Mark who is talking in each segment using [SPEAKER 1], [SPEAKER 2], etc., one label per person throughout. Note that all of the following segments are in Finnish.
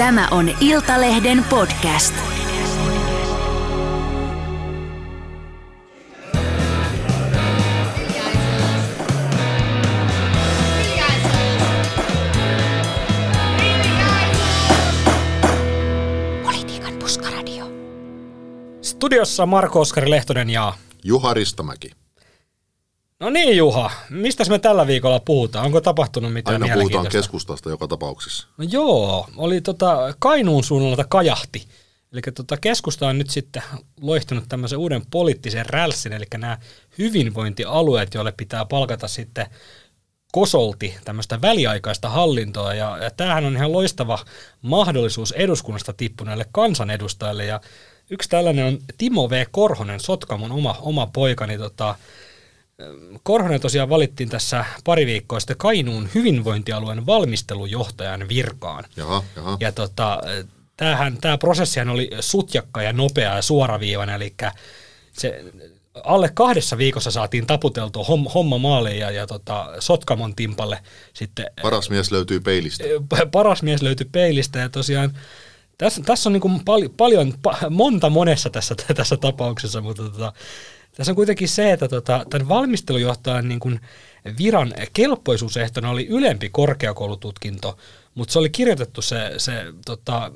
[SPEAKER 1] Tämä on Iltalehden podcast.
[SPEAKER 2] Politiikan puskaradio.
[SPEAKER 3] Studiossa Marko Oskari Lehtonen ja...
[SPEAKER 4] Juha Ristamäki.
[SPEAKER 3] No niin Juha, mistä me tällä viikolla puhutaan? Onko tapahtunut mitään
[SPEAKER 4] Aina puhutaan keskustasta joka tapauksessa.
[SPEAKER 3] No joo, oli tota Kainuun suunnalta kajahti. Eli tota keskusta on nyt sitten loihtunut tämmöisen uuden poliittisen rälssin, eli nämä hyvinvointialueet, joille pitää palkata sitten kosolti tämmöistä väliaikaista hallintoa, ja, ja tämähän on ihan loistava mahdollisuus eduskunnasta tippuneille kansanedustajille, ja yksi tällainen on Timo V. Korhonen, Sotkamon oma, oma poikani, tota, Korhonen tosiaan valittiin tässä pari viikkoa sitten Kainuun hyvinvointialueen valmistelujohtajan virkaan.
[SPEAKER 4] Jaha, jaha.
[SPEAKER 3] Ja tota, tämähän, tämä prosessihan oli sutjakka ja nopea ja suoraviivainen, eli se alle kahdessa viikossa saatiin taputeltua homma, maaliin ja, ja tota, Sotkamon timpalle sitten
[SPEAKER 4] Paras mies löytyy peilistä.
[SPEAKER 3] paras mies löytyi peilistä ja tosiaan tässä, tässä on niin kuin pal- paljon, pa- monta monessa tässä, tässä tapauksessa, mutta tota, tässä on kuitenkin se, että tota, tämän valmistelujohtajan niin kuin viran kelpoisuusehtona oli ylempi korkeakoulututkinto, mutta se oli kirjoitettu se, se tota,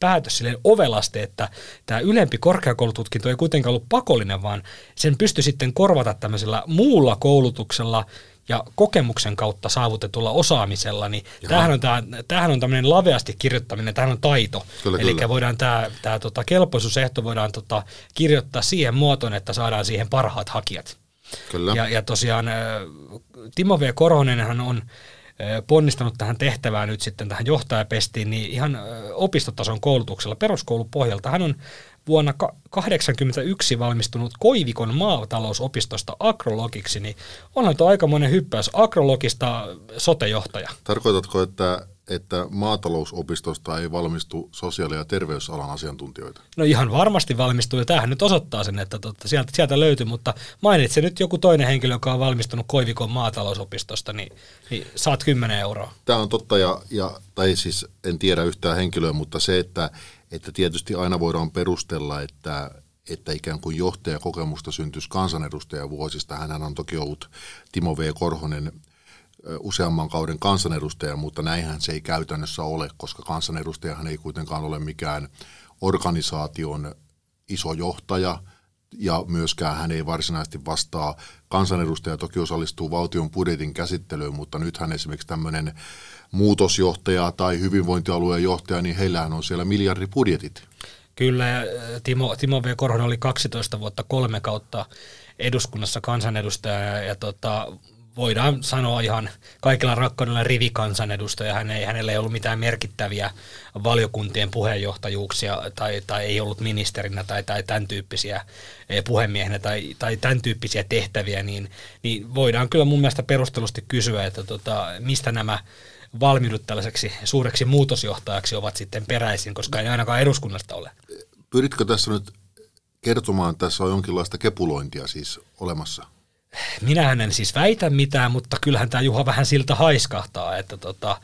[SPEAKER 3] päätös silleen ovelasti, että tämä ylempi korkeakoulututkinto ei kuitenkaan ollut pakollinen, vaan sen pystyi sitten korvata tämmöisellä muulla koulutuksella ja kokemuksen kautta saavutetulla osaamisella, niin tämähän on, tää, tämähän on tämmöinen laveasti kirjoittaminen, tämähän on taito. Eli voidaan tämä, tämä tota, kelpoisuusehto voidaan tota, kirjoittaa siihen muotoon, että saadaan siihen parhaat hakijat.
[SPEAKER 4] Kyllä.
[SPEAKER 3] Ja, ja tosiaan Timo V. Korhonen hän on ponnistanut tähän tehtävään nyt sitten tähän johtajapestiin, niin ihan opistotason koulutuksella peruskoulupohjalta. Hän on vuonna 1981 valmistunut Koivikon maatalousopistosta agrologiksi, niin onhan tuo aikamoinen hyppäys agrologista sotejohtaja.
[SPEAKER 4] Tarkoitatko, että, että maatalousopistosta ei valmistu sosiaali- ja terveysalan asiantuntijoita?
[SPEAKER 3] No ihan varmasti valmistuu, ja tämähän nyt osoittaa sen, että totta, sieltä, sieltä löytyy, mutta mainitse nyt joku toinen henkilö, joka on valmistunut Koivikon maatalousopistosta, niin, niin saat 10 euroa.
[SPEAKER 4] Tämä on totta, ja, ja, tai siis en tiedä yhtään henkilöä, mutta se, että, että tietysti aina voidaan perustella, että, että ikään kuin johtajakokemusta syntyisi kansanedustajavuosista. Hänhän on toki ollut Timo V. Korhonen useamman kauden kansanedustaja, mutta näinhän se ei käytännössä ole, koska kansanedustajahan ei kuitenkaan ole mikään organisaation iso johtaja, ja myöskään hän ei varsinaisesti vastaa. Kansanedustaja toki osallistuu valtion budjetin käsittelyyn, mutta nythän esimerkiksi tämmöinen muutosjohtaja tai hyvinvointialueen johtaja, niin heillähän on siellä miljardibudjetit.
[SPEAKER 3] Kyllä, ja äh, Timo, Timo V. Korhonen oli 12 vuotta kolme kautta eduskunnassa kansanedustaja, ja, ja tota, voidaan sanoa ihan kaikilla rakkaudella rivikansanedustaja. Hän ei, hänellä ei ollut mitään merkittäviä valiokuntien puheenjohtajuuksia tai, tai ei ollut ministerinä tai, tai tämän tyyppisiä eh, puhemiehenä tai, tai tämän tyyppisiä tehtäviä, niin, niin voidaan kyllä mun mielestä perustellusti kysyä, että tota, mistä nämä valmiudet tällaiseksi suureksi muutosjohtajaksi ovat sitten peräisin, koska ei ainakaan eduskunnasta ole.
[SPEAKER 4] Pyritkö tässä nyt kertomaan, että tässä on jonkinlaista kepulointia siis olemassa?
[SPEAKER 3] Minähän en siis väitä mitään, mutta kyllähän tämä Juha vähän siltä haiskahtaa, että tota,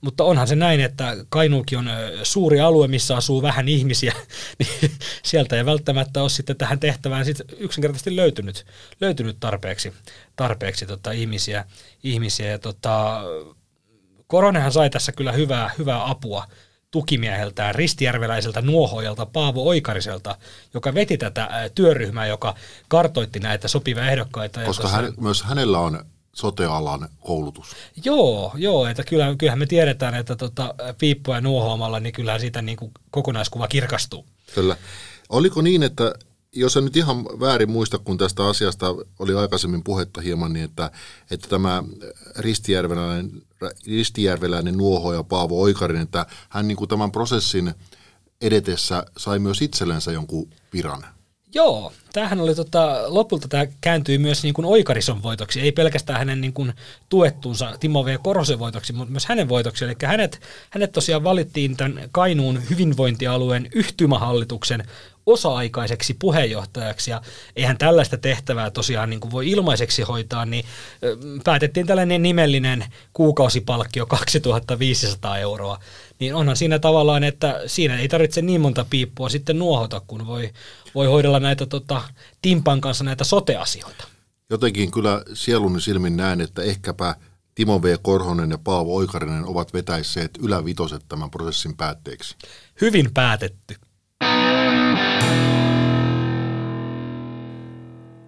[SPEAKER 3] mutta onhan se näin, että Kainuukin on suuri alue, missä asuu vähän ihmisiä, niin sieltä ei välttämättä ole sitten tähän tehtävään sit yksinkertaisesti löytynyt, löytynyt tarpeeksi, tarpeeksi tota ihmisiä, ihmisiä. Ja tota, Koronenhan sai tässä kyllä hyvää, hyvää apua tukimieheltään, ristijärveläiseltä nuohojalta Paavo Oikariselta, joka veti tätä työryhmää, joka kartoitti näitä sopivia ehdokkaita.
[SPEAKER 4] Koska hän, myös hänellä on sotealan koulutus.
[SPEAKER 3] Joo, joo, että kyllä, kyllähän me tiedetään, että tota, piippuja nuohoamalla, niin kyllähän siitä niin kuin kokonaiskuva kirkastuu.
[SPEAKER 4] Kyllä. Oliko niin, että jos en nyt ihan väärin muista, kun tästä asiasta oli aikaisemmin puhetta hieman, niin että, että tämä ristijärveläinen, ristijärveläinen nuohoja Paavo Oikarinen, että hän niin kuin tämän prosessin edetessä sai myös itsellensä jonkun viran.
[SPEAKER 3] Joo, tämähän oli tota, lopulta tämä kääntyi myös niin kuin Oikarison voitoksi, ei pelkästään hänen niin kuin tuettuunsa Timo V. Korosen voitoksi, mutta myös hänen voitoksi. Eli hänet, hänet tosiaan valittiin tämän Kainuun hyvinvointialueen yhtymähallituksen osa-aikaiseksi puheenjohtajaksi ja eihän tällaista tehtävää tosiaan niin kuin voi ilmaiseksi hoitaa, niin päätettiin tällainen nimellinen kuukausipalkkio 2500 euroa. Niin onhan siinä tavallaan, että siinä ei tarvitse niin monta piippua sitten nuohota, kun voi, voi hoidella näitä tota, Timpan kanssa näitä soteasioita.
[SPEAKER 4] Jotenkin kyllä sielun silmin näen, että ehkäpä Timo V. Korhonen ja Paavo Oikarinen ovat vetäisseet ylävitoset tämän prosessin päätteeksi.
[SPEAKER 3] Hyvin päätetty.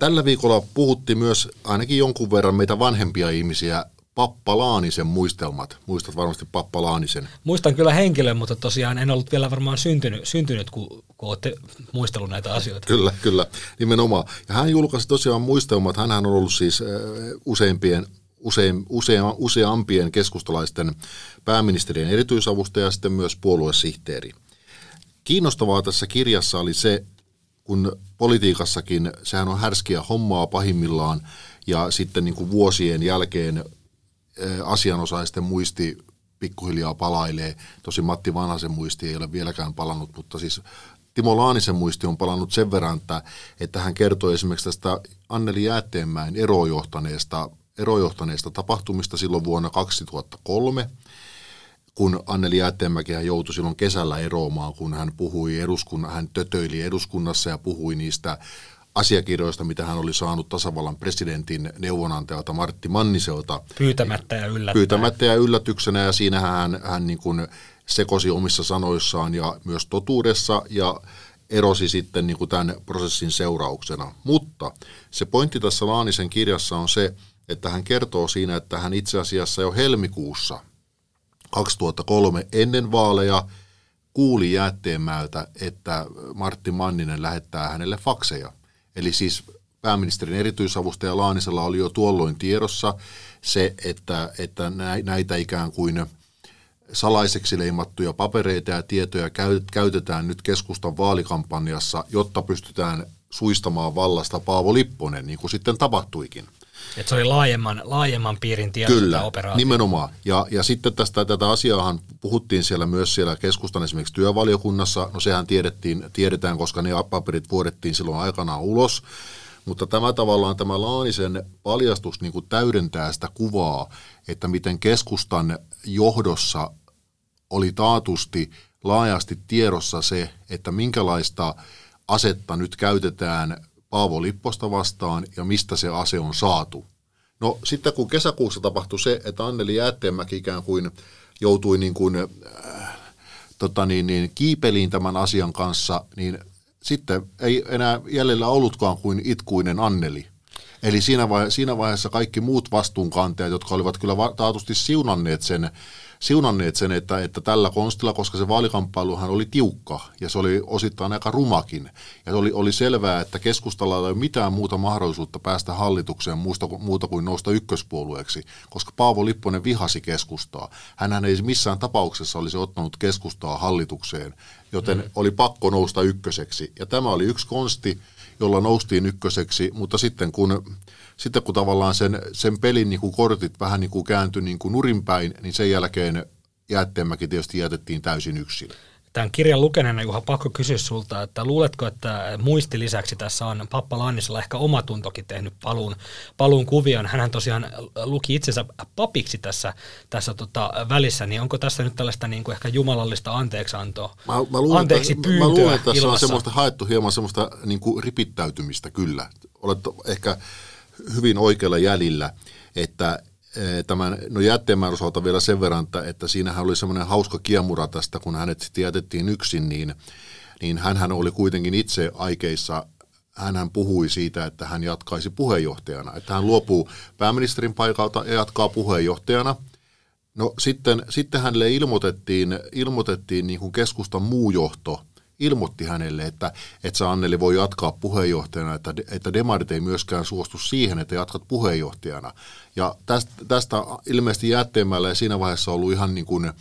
[SPEAKER 4] Tällä viikolla puhuttiin myös ainakin jonkun verran meitä vanhempia ihmisiä Pappa Laanisen muistelmat. Muistat varmasti Pappa Laanisen.
[SPEAKER 3] Muistan kyllä henkilön, mutta tosiaan en ollut vielä varmaan syntynyt, syntynyt kun, kun olette muistellut näitä asioita.
[SPEAKER 4] Kyllä, kyllä, nimenomaan. Ja hän julkaisi tosiaan muistelmat. Hän on ollut siis äh, useimpien usein, usea, useampien keskustalaisten pääministerien erityisavustaja ja sitten myös puoluesihteeri. Kiinnostavaa tässä kirjassa oli se, kun politiikassakin sehän on härskiä hommaa pahimmillaan ja sitten niin kuin vuosien jälkeen asianosaisten muisti pikkuhiljaa palailee. Tosi Matti Vanhasen muisti ei ole vieläkään palannut, mutta siis Timo Laanisen muisti on palannut sen verran, että, että hän kertoi esimerkiksi tästä Anneli Jäätteenmäen erojohtaneesta, erojohtaneesta tapahtumista silloin vuonna 2003, kun Anneli Jäätteenmäki joutui silloin kesällä eroamaan, kun hän puhui eduskunnan, hän tötöili eduskunnassa ja puhui niistä asiakirjoista, mitä hän oli saanut tasavallan presidentin neuvonantajalta Martti Manniselta.
[SPEAKER 3] Pyytämättä ja yllätyksenä.
[SPEAKER 4] Pyytämättä ja yllätyksenä ja siinä hän, hän niin kuin sekosi omissa sanoissaan ja myös totuudessa ja erosi sitten niin kuin tämän prosessin seurauksena. Mutta se pointti tässä Laanisen kirjassa on se, että hän kertoo siinä, että hän itse asiassa jo helmikuussa 2003 ennen vaaleja kuuli Jäätteenmäeltä, että Martti Manninen lähettää hänelle fakseja – Eli siis pääministerin erityisavustaja Laanisella oli jo tuolloin tiedossa se, että, että näitä ikään kuin salaiseksi leimattuja papereita ja tietoja käytetään nyt keskustan vaalikampanjassa, jotta pystytään suistamaan vallasta Paavo Lipponen, niin kuin sitten tapahtuikin.
[SPEAKER 3] Että se oli laajemman, laajemman piirin tiedosta
[SPEAKER 4] Kyllä,
[SPEAKER 3] operaatio.
[SPEAKER 4] nimenomaan. Ja, ja sitten tästä, tätä asiaahan puhuttiin siellä myös siellä keskustan esimerkiksi työvaliokunnassa. No sehän tiedettiin, tiedetään, koska ne paperit vuodettiin silloin aikanaan ulos. Mutta tämä tavallaan tämä Laanisen paljastus niin kuin täydentää sitä kuvaa, että miten keskustan johdossa oli taatusti laajasti tiedossa se, että minkälaista asetta nyt käytetään Paavo Lipposta vastaan ja mistä se ase on saatu. No sitten kun kesäkuussa tapahtui se, että Anneli Jäätteenmäki ikään kuin joutui niin kuin, äh, tota niin, niin, kiipeliin tämän asian kanssa, niin sitten ei enää jäljellä ollutkaan kuin itkuinen Anneli. Eli siinä vaiheessa, siinä vaiheessa kaikki muut vastuunkantajat, jotka olivat kyllä taatusti siunanneet sen siunanneet sen, että, että tällä konstilla, koska se vaalikamppailuhan oli tiukka ja se oli osittain aika rumakin. Ja se oli, oli selvää, että keskustalla ei ole mitään muuta mahdollisuutta päästä hallitukseen muusta, muuta kuin nousta ykköspuolueeksi, koska Paavo Lipponen vihasi keskustaa. Hänhän ei missään tapauksessa olisi ottanut keskustaa hallitukseen, joten mm. oli pakko nousta ykköseksi. Ja tämä oli yksi konsti, jolla noustiin ykköseksi, mutta sitten kun sitten kun tavallaan sen, sen pelin niin kuin kortit vähän niin kuin kääntyi niin kuin nurinpäin, niin sen jälkeen Jäätteenmäki tietysti jätettiin täysin yksin.
[SPEAKER 3] Tämän kirjan lukeneena Juha pakko kysyä sulta, että luuletko, että muisti lisäksi tässä on Pappa Lannisella ehkä omatuntokin tehnyt paluun, paluun kuvion. Hänhän tosiaan luki itsensä papiksi tässä, tässä tota välissä, niin onko tässä nyt tällaista niin kuin ehkä jumalallista anteeksiantoa,
[SPEAKER 4] mä, mä luulen, anteeksi pyyntöä Mä luulen, että tässä on semmoista haettu hieman semmoista niin kuin ripittäytymistä kyllä. Olet ehkä hyvin oikealla jäljillä, että tämän, no jätteemään osalta vielä sen verran, että, että siinähän oli semmoinen hauska kiemura tästä, kun hänet sitten jätettiin yksin, niin, niin hän oli kuitenkin itse aikeissa hän puhui siitä, että hän jatkaisi puheenjohtajana, että hän luopuu pääministerin paikalta ja jatkaa puheenjohtajana. No sitten, sitten hänelle ilmoitettiin, ilmoitettiin niin kuin keskustan muu johto – ilmoitti hänelle, että, että sä Anneli voi jatkaa puheenjohtajana, että, että demarit ei myöskään suostu siihen, että jatkat puheenjohtajana. Ja tästä, tästä ilmeisesti jätteemällä ja siinä vaiheessa ollut ihan niin kuin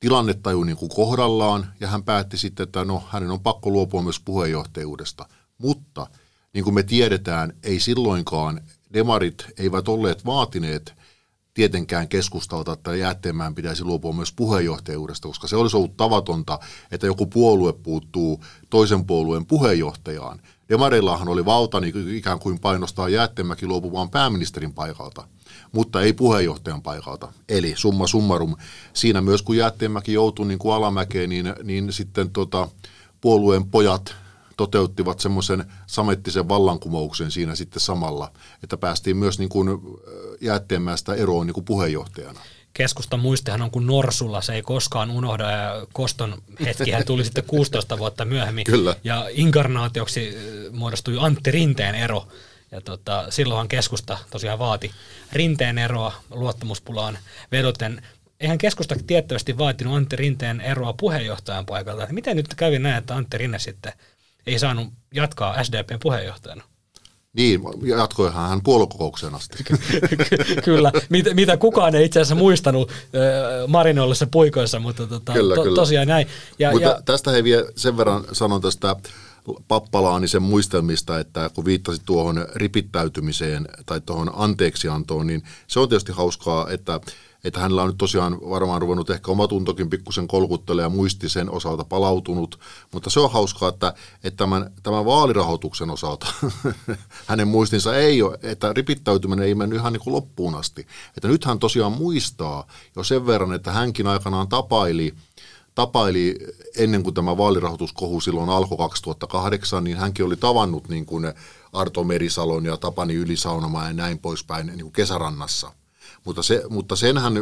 [SPEAKER 4] tilannetaju niin kuin kohdallaan, ja hän päätti sitten, että no, hänen on pakko luopua myös puheenjohtajuudesta. Mutta niin kuin me tiedetään, ei silloinkaan demarit eivät olleet vaatineet tietenkään keskustalta, että Jäätteenmäen pitäisi luopua myös puheenjohtajuudesta, koska se olisi ollut tavatonta, että joku puolue puuttuu toisen puolueen puheenjohtajaan. Demareillahan oli valta niin ikään kuin painostaa Jäätteenmäki luopumaan pääministerin paikalta, mutta ei puheenjohtajan paikalta. Eli summa summarum, siinä myös kun Jäätteenmäki joutui niin kuin alamäkeen, niin, niin sitten tota, puolueen pojat toteuttivat semmoisen samettisen vallankumouksen siinä sitten samalla, että päästiin myös niin kuin Jäätteenmäestä eroon niin kuin puheenjohtajana
[SPEAKER 3] keskustan muistihan on kuin norsulla, se ei koskaan unohda ja Koston hetkihän tuli sitten 16 vuotta myöhemmin.
[SPEAKER 4] Kyllä.
[SPEAKER 3] Ja inkarnaatioksi muodostui Antti Rinteen ero. Ja tota, silloinhan keskusta tosiaan vaati Rinteen eroa luottamuspulaan vedoten. Eihän keskusta tiettävästi vaatinut Antti Rinteen eroa puheenjohtajan paikalta. Miten nyt kävi näin, että Antti Rinne sitten ei saanut jatkaa SDPn puheenjohtajana?
[SPEAKER 4] Niin, jatkoihan hän puoluekokoukseen asti.
[SPEAKER 3] kyllä, mitä, mitä kukaan ei itse asiassa muistanut äh, Marinollissa puikoissa, mutta tota,
[SPEAKER 4] kyllä,
[SPEAKER 3] to,
[SPEAKER 4] kyllä.
[SPEAKER 3] tosiaan näin.
[SPEAKER 4] Ja, mutta ja, tästä he vielä sen verran sanon tästä Pappalaanisen muistelmista, että kun viittasit tuohon ripittäytymiseen tai tuohon anteeksiantoon, niin se on tietysti hauskaa, että että hänellä on nyt tosiaan varmaan ruvennut ehkä omatuntokin pikkusen kolkuttele ja muisti sen osalta palautunut, mutta se on hauskaa, että, että tämän, tämän vaalirahoituksen osalta hänen muistinsa ei ole, että ripittäytyminen ei mennyt ihan niin kuin loppuun asti. Että nyt hän tosiaan muistaa jo sen verran, että hänkin aikanaan tapaili tapaili ennen kuin tämä vaalirahoituskohu silloin alkoi 2008, niin hänkin oli tavannut niin kuin Arto Merisalon ja Tapani Ylisaunamaa ja näin poispäin niin kuin kesärannassa. Mutta, se, mutta sen hän,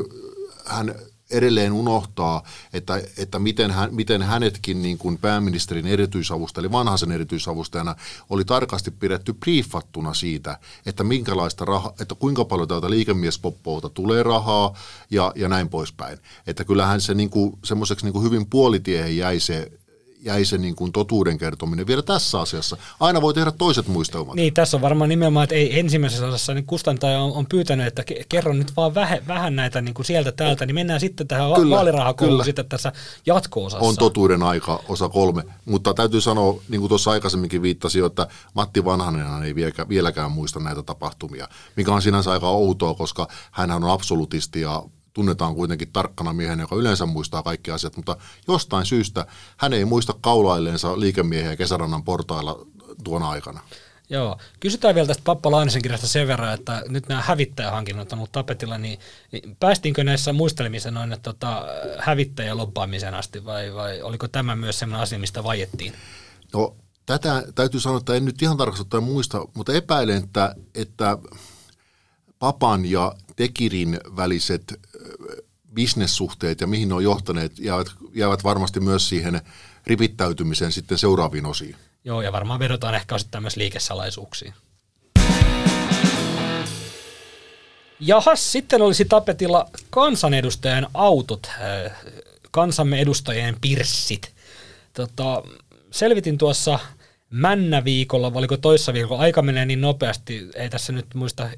[SPEAKER 4] edelleen unohtaa, että, että miten, hän, miten hänetkin niin kuin pääministerin erityisavusta, eli vanhaisen erityisavustajana, oli tarkasti pidetty briefattuna siitä, että, minkälaista raha, että kuinka paljon tältä liikemiespoppouta tulee rahaa ja, ja näin poispäin. Että kyllähän se niin kuin, semmoiseksi niin kuin hyvin puolitiehen jäi se jäi se niin kuin totuuden kertominen vielä tässä asiassa. Aina voi tehdä toiset muistelmat.
[SPEAKER 3] Niin, tässä on varmaan nimenomaan, että ei ensimmäisessä osassa niin kustantaja on, on pyytänyt, että kerro nyt vaan vähän, vähän näitä niin kuin sieltä täältä, niin mennään sitten tähän kyllä, vaalirahakouluun sitten tässä jatko-osassa.
[SPEAKER 4] On totuuden aika, osa kolme. Mutta täytyy sanoa, niin kuin tuossa aikaisemminkin viittasin, että Matti Vanhanen ei vieläkään, vieläkään muista näitä tapahtumia, mikä on sinänsä aika outoa, koska hän on absolutisti ja tunnetaan kuitenkin tarkkana miehen, joka yleensä muistaa kaikki asiat, mutta jostain syystä hän ei muista kaulailleensa liikemiehiä kesärannan portailla tuona aikana.
[SPEAKER 3] Joo. Kysytään vielä tästä Pappa Lainisen kirjasta sen verran, että nyt nämä hävittäjähankinnat on ollut tapetilla, niin, niin päästiinkö näissä muistelemisen noin että tota, hävittäjälobbaamisen asti vai, vai oliko tämä myös sellainen asia, mistä vaiettiin?
[SPEAKER 4] No tätä täytyy sanoa, että en nyt ihan tarkasti muista, mutta epäilen, että, että Papan ja Tekirin väliset bisnessuhteet ja mihin ne on johtaneet jäävät, jäävät varmasti myös siihen ripittäytymiseen sitten seuraaviin osiin.
[SPEAKER 3] Joo, ja varmaan vedotaan ehkä osittain myös liikesalaisuuksiin. Jahas, sitten olisi tapetilla kansanedustajan autot, kansamme edustajien pirssit. Tota, selvitin tuossa Männä-viikolla, oliko toissa viikolla, aika menee niin nopeasti, ei tässä nyt muista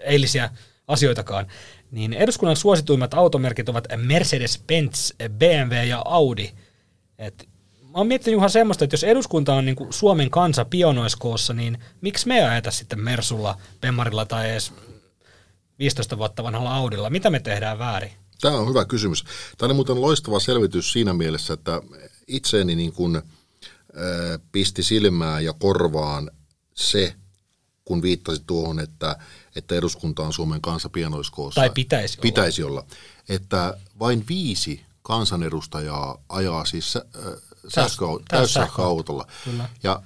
[SPEAKER 3] eilisiä asioitakaan, niin eduskunnan suosituimmat automerkit ovat Mercedes-Benz, BMW ja Audi. Et mä oon miettinyt ihan semmoista, että jos eduskunta on niin kuin Suomen kansa pionoiskoossa, niin miksi me ajeta sitten Mersulla, Bemmarilla tai edes 15 vuotta vanhalla Audilla? Mitä me tehdään väärin?
[SPEAKER 4] Tämä on hyvä kysymys. Tämä on muuten loistava selvitys siinä mielessä, että itseeni niin kuin, äh, pisti silmää ja korvaan se, kun viittasit tuohon, että että eduskunta on Suomen kansa pienoiskoossa.
[SPEAKER 3] Tai pitäisi olla.
[SPEAKER 4] Pitäisi olla. Että vain viisi kansanedustajaa ajaa siis äh, sähköautolla. Ja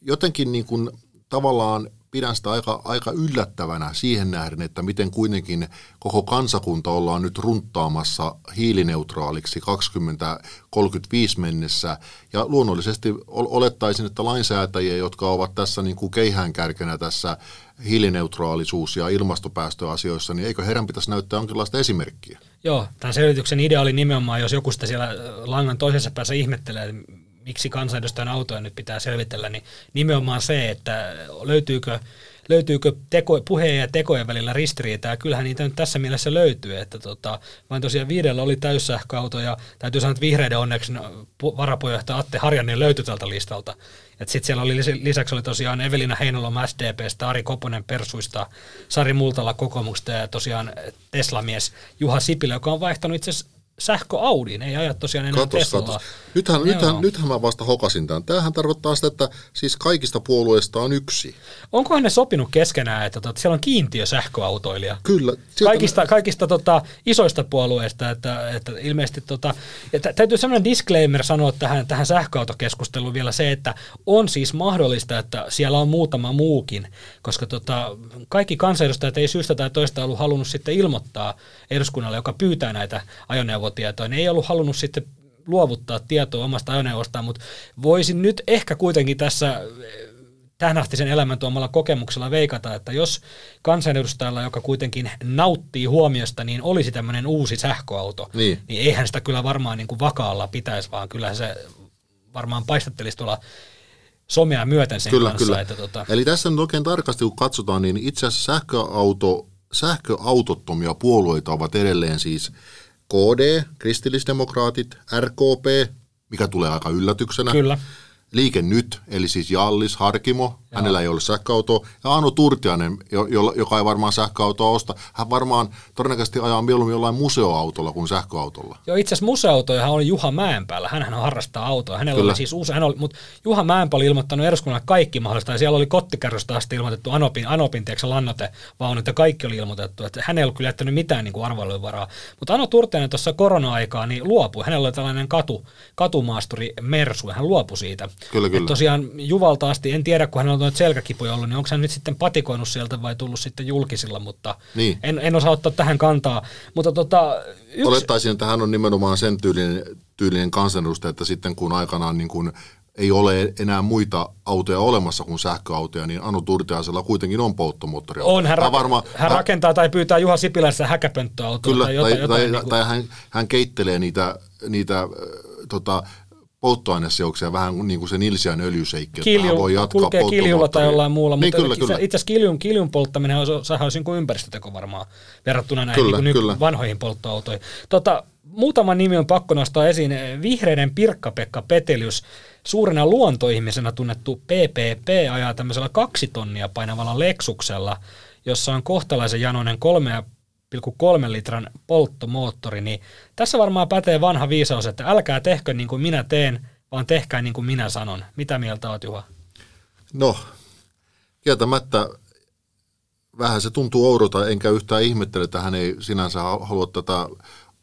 [SPEAKER 4] jotenkin niin kuin, tavallaan pidän sitä aika, aika yllättävänä siihen nähden, että miten kuitenkin koko kansakunta ollaan nyt runttaamassa hiilineutraaliksi 2035 mennessä. Ja luonnollisesti olettaisin, että lainsäätäjiä, jotka ovat tässä niin kuin keihäänkärkenä tässä hiilineutraalisuus- ja ilmastopäästöasioissa, niin eikö heidän pitäisi näyttää jonkinlaista esimerkkiä?
[SPEAKER 3] Joo, tämän selvityksen idea oli nimenomaan, jos joku sitä siellä langan toisessa päässä ihmettelee, miksi kansanedustajan autoja nyt pitää selvitellä, niin nimenomaan se, että löytyykö, löytyykö teko, puheen ja tekojen välillä ristiriitaa, kyllähän niitä nyt tässä mielessä löytyy, että tota, vain tosiaan viidellä oli täyssähköauto, ja täytyy sanoa, että vihreiden onneksi no, varapuheenjohtaja Atte Harjanne löytyi tältä listalta. Sitten siellä oli lisäksi oli tosiaan Evelina Heinoloma SDPstä, Ari Koponen Persuista, Sari Multala kokoomuksesta ja tosiaan Teslamies Juha Sipilä, joka on vaihtanut itse asiassa sähkö Audiin, ei aja tosiaan enää katos, Teslaa. Katos.
[SPEAKER 4] Nythän, nythän, nythän mä vasta hokasin tämän. Tämähän tarkoittaa sitä, että siis kaikista puolueista on yksi.
[SPEAKER 3] Onkohan ne sopinut keskenään, että, tota, siellä on kiintiö sähköautoilija?
[SPEAKER 4] Kyllä.
[SPEAKER 3] Kaikista, kaikista tota, isoista puolueista, että, että ilmeisesti, tota, että täytyy sellainen disclaimer sanoa tähän, tähän sähköautokeskusteluun vielä se, että on siis mahdollista, että siellä on muutama muukin, koska tota, kaikki kansanedustajat ei syystä tai toista ollut halunnut sitten ilmoittaa eduskunnalle, joka pyytää näitä ajoneuvotietoja, ne ei ollut halunnut sitten luovuttaa tietoa omasta ajoneuvostaan, mutta voisin nyt ehkä kuitenkin tässä eh, tähänastisen elämän tuomalla kokemuksella veikata, että jos kansanedustajalla, joka kuitenkin nauttii huomiosta, niin olisi tämmöinen uusi sähköauto, niin. niin eihän sitä kyllä varmaan niin kuin vakaalla pitäisi, vaan kyllä se varmaan paistattelisi tuolla somea myöten sen
[SPEAKER 4] kyllä,
[SPEAKER 3] kanssa.
[SPEAKER 4] Kyllä.
[SPEAKER 3] Että tota...
[SPEAKER 4] Eli tässä nyt oikein tarkasti kun katsotaan, niin itse asiassa sähköauto, sähköautottomia puolueita ovat edelleen siis KD, kristillisdemokraatit, RKP, mikä tulee aika yllätyksenä.
[SPEAKER 3] Kyllä.
[SPEAKER 4] Liike Nyt, eli siis Jallis, Harkimo, Joo. hänellä ei ole sähköautoa, ja Anu Turtianen, joka ei varmaan sähköautoa osta, hän varmaan todennäköisesti ajaa mieluummin jollain museoautolla kuin sähköautolla.
[SPEAKER 3] Joo, itse asiassa museoautoja on Juha Mäenpäällä, hän harrastaa autoa, hänellä Kyllä. oli siis uusi, hän oli, mutta Juha Mäenpää oli ilmoittanut eduskunnalle kaikki mahdollista, ja siellä oli kottikärrystä asti ilmoitettu Anopin, Anopin tiedätkö, lannotevaunut, ja kaikki oli ilmoitettu, että hän ei ollut kyllä jättänyt mitään niin kuin arvailuvaraa. Mutta Anu Turtianen tuossa korona-aikaa niin luopui, hänellä oli tällainen katu, katumaasturi Mersu, ja hän luopui siitä.
[SPEAKER 4] Kyllä, kyllä.
[SPEAKER 3] Et tosiaan Juvalta asti, en tiedä, kun hän on noita selkäkipuja ollut, niin onko hän nyt sitten patikoinut sieltä vai tullut sitten julkisilla, mutta niin. en, en osaa ottaa tähän kantaa. Mutta tota,
[SPEAKER 4] yksi... Olettaisin, että hän on nimenomaan sen tyylinen, tyylinen kansanedustaja, että sitten kun aikanaan niin kun ei ole enää muita autoja olemassa kuin sähköautoja, niin Anu Turtiaisella kuitenkin on polttomoottori.
[SPEAKER 3] On, hän, ra- varma, hän, hän rakentaa tai pyytää Juha Sipilässä häkäpönttöautoa.
[SPEAKER 4] Kyllä, tai, jotain, tai, jotain, tai, niin kuin... tai hän, hän keittelee niitä, niitä tota, polttoaineseoksia vähän niin kuin se Nilsian öljyseikki,
[SPEAKER 3] Kilju, voi jatkaa kulkee kiljulla tai jollain muulla, niin, mutta kyllä, kyllä. itse asiassa kiljun, kiljun polttaminen on, sehän olisi niin kuin ympäristöteko varmaan verrattuna näihin kyllä, niin kuin vanhoihin polttoautoihin. Tota, muutama nimi on pakko nostaa esiin. Vihreiden Pirkka-Pekka Petelius, suurena luontoihmisenä tunnettu PPP, ajaa tämmöisellä kaksi tonnia painavalla Lexuksella, jossa on kohtalaisen janoinen kolme 1,3 litran polttomoottori, niin tässä varmaan pätee vanha viisaus, että älkää tehkö niin kuin minä teen, vaan tehkää niin kuin minä sanon. Mitä mieltä olet, Juha?
[SPEAKER 4] No, kieltämättä vähän se tuntuu oudolta, enkä yhtään ihmettele, että hän ei sinänsä halua tätä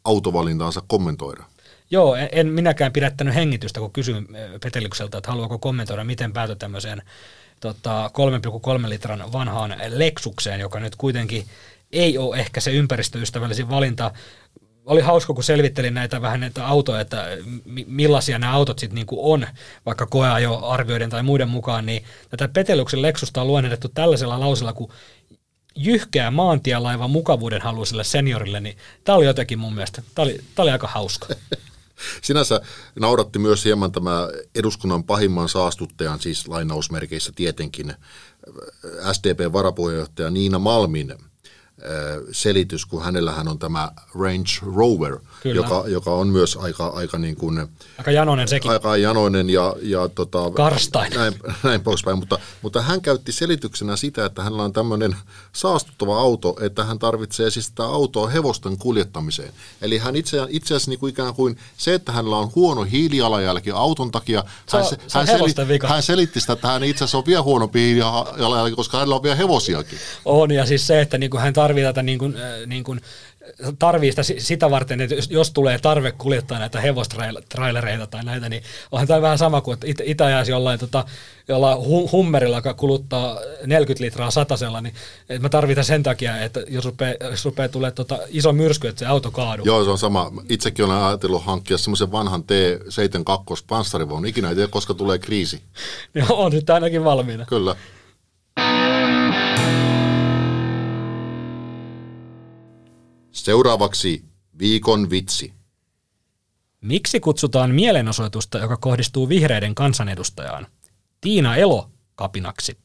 [SPEAKER 4] autovalintaansa kommentoida.
[SPEAKER 3] Joo, en minäkään pidättänyt hengitystä, kun kysyin Petelikseltä, että haluaako kommentoida, miten päätyi tämmöiseen tota, 3,3 litran vanhaan Lexukseen, joka nyt kuitenkin ei ole ehkä se ympäristöystävällisin valinta. Oli hauska, kun selvittelin näitä vähän näitä autoja, että millaisia nämä autot sitten niinku on, vaikka koeajo-arvioiden tai muiden mukaan, niin tätä Peteluksen Lexusta on luonnehdeltu tällaisella lausella, kun jyhkeä maantielaiva mukavuuden haluiselle seniorille, niin tämä oli jotenkin mun mielestä, tämä oli, oli aika hauska.
[SPEAKER 4] Sinänsä nauratti myös hieman tämä eduskunnan pahimman saastuttajan, siis lainausmerkeissä tietenkin, SDP-varapuheenjohtaja Niina Malmin selitys, kun hänellähän on tämä Range Rover, joka, joka on myös aika, aika, niin kuin,
[SPEAKER 3] aika janoinen sekin.
[SPEAKER 4] Aika janoinen ja, ja tota,
[SPEAKER 3] Karstain.
[SPEAKER 4] Näin, näin poispäin, mutta, mutta hän käytti selityksenä sitä, että hänellä on tämmöinen saastuttava auto, että hän tarvitsee siis sitä autoa hevosten kuljettamiseen. Eli hän itse, itse asiassa niin kuin ikään kuin se, että hänellä on huono hiilijalanjälki auton takia,
[SPEAKER 3] se
[SPEAKER 4] hän,
[SPEAKER 3] se
[SPEAKER 4] hän, selitti, hän selitti sitä, että hän itse asiassa on vielä huonompi hiilijalanjälki, koska hänellä on vielä hevosiakin.
[SPEAKER 3] On, ja siis se, että niin kuin hän tarvitsee tätä niin kuin, äh, niin kuin, tarvii sitä, sitä varten, että jos tulee tarve kuljettaa näitä hevostrailereita tai näitä, niin onhan tämä vähän sama kuin, että itä, itä jollain, tota, jollain hummerilla, joka kuluttaa 40 litraa satasella, niin mä tarvitaan sen takia, että jos rupeaa, jos rupeaa tulee tota iso myrsky, että se auto kaaduu.
[SPEAKER 4] Joo, se on sama. Itsekin olen ajatellut hankkia semmoisen vanhan T72 panssarivaunun. Ikinä ei tiedä, koska tulee kriisi.
[SPEAKER 3] Joo, on nyt ainakin valmiina.
[SPEAKER 4] Kyllä. Seuraavaksi viikon vitsi.
[SPEAKER 3] Miksi kutsutaan mielenosoitusta, joka kohdistuu vihreiden kansanedustajaan? Tiina Elo kapinaksi.